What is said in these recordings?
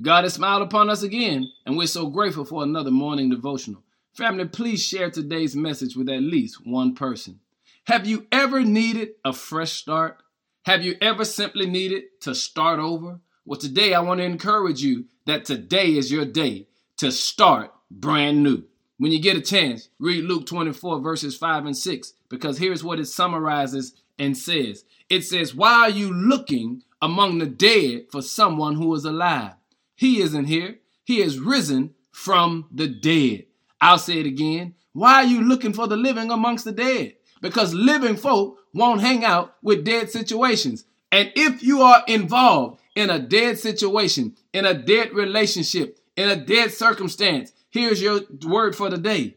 God has smiled upon us again, and we're so grateful for another morning devotional. Family, please share today's message with at least one person. Have you ever needed a fresh start? Have you ever simply needed to start over? Well, today I want to encourage you that today is your day to start brand new. When you get a chance, read Luke 24, verses 5 and 6, because here's what it summarizes and says It says, Why are you looking among the dead for someone who is alive? He isn't here. He has risen from the dead. I'll say it again. Why are you looking for the living amongst the dead? Because living folk won't hang out with dead situations. And if you are involved in a dead situation, in a dead relationship, in a dead circumstance, here's your word for the day.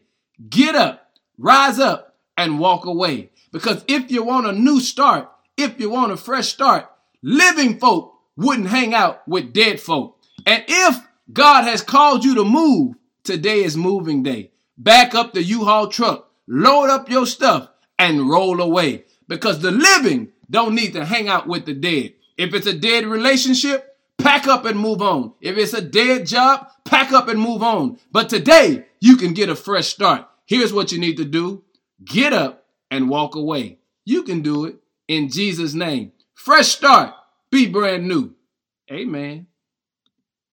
Get up, rise up, and walk away. Because if you want a new start, if you want a fresh start, living folk wouldn't hang out with dead folk. And if God has called you to move, today is moving day. Back up the U-Haul truck, load up your stuff, and roll away. Because the living don't need to hang out with the dead. If it's a dead relationship, pack up and move on. If it's a dead job, pack up and move on. But today, you can get a fresh start. Here's what you need to do get up and walk away. You can do it in Jesus' name. Fresh start. Be brand new. Amen.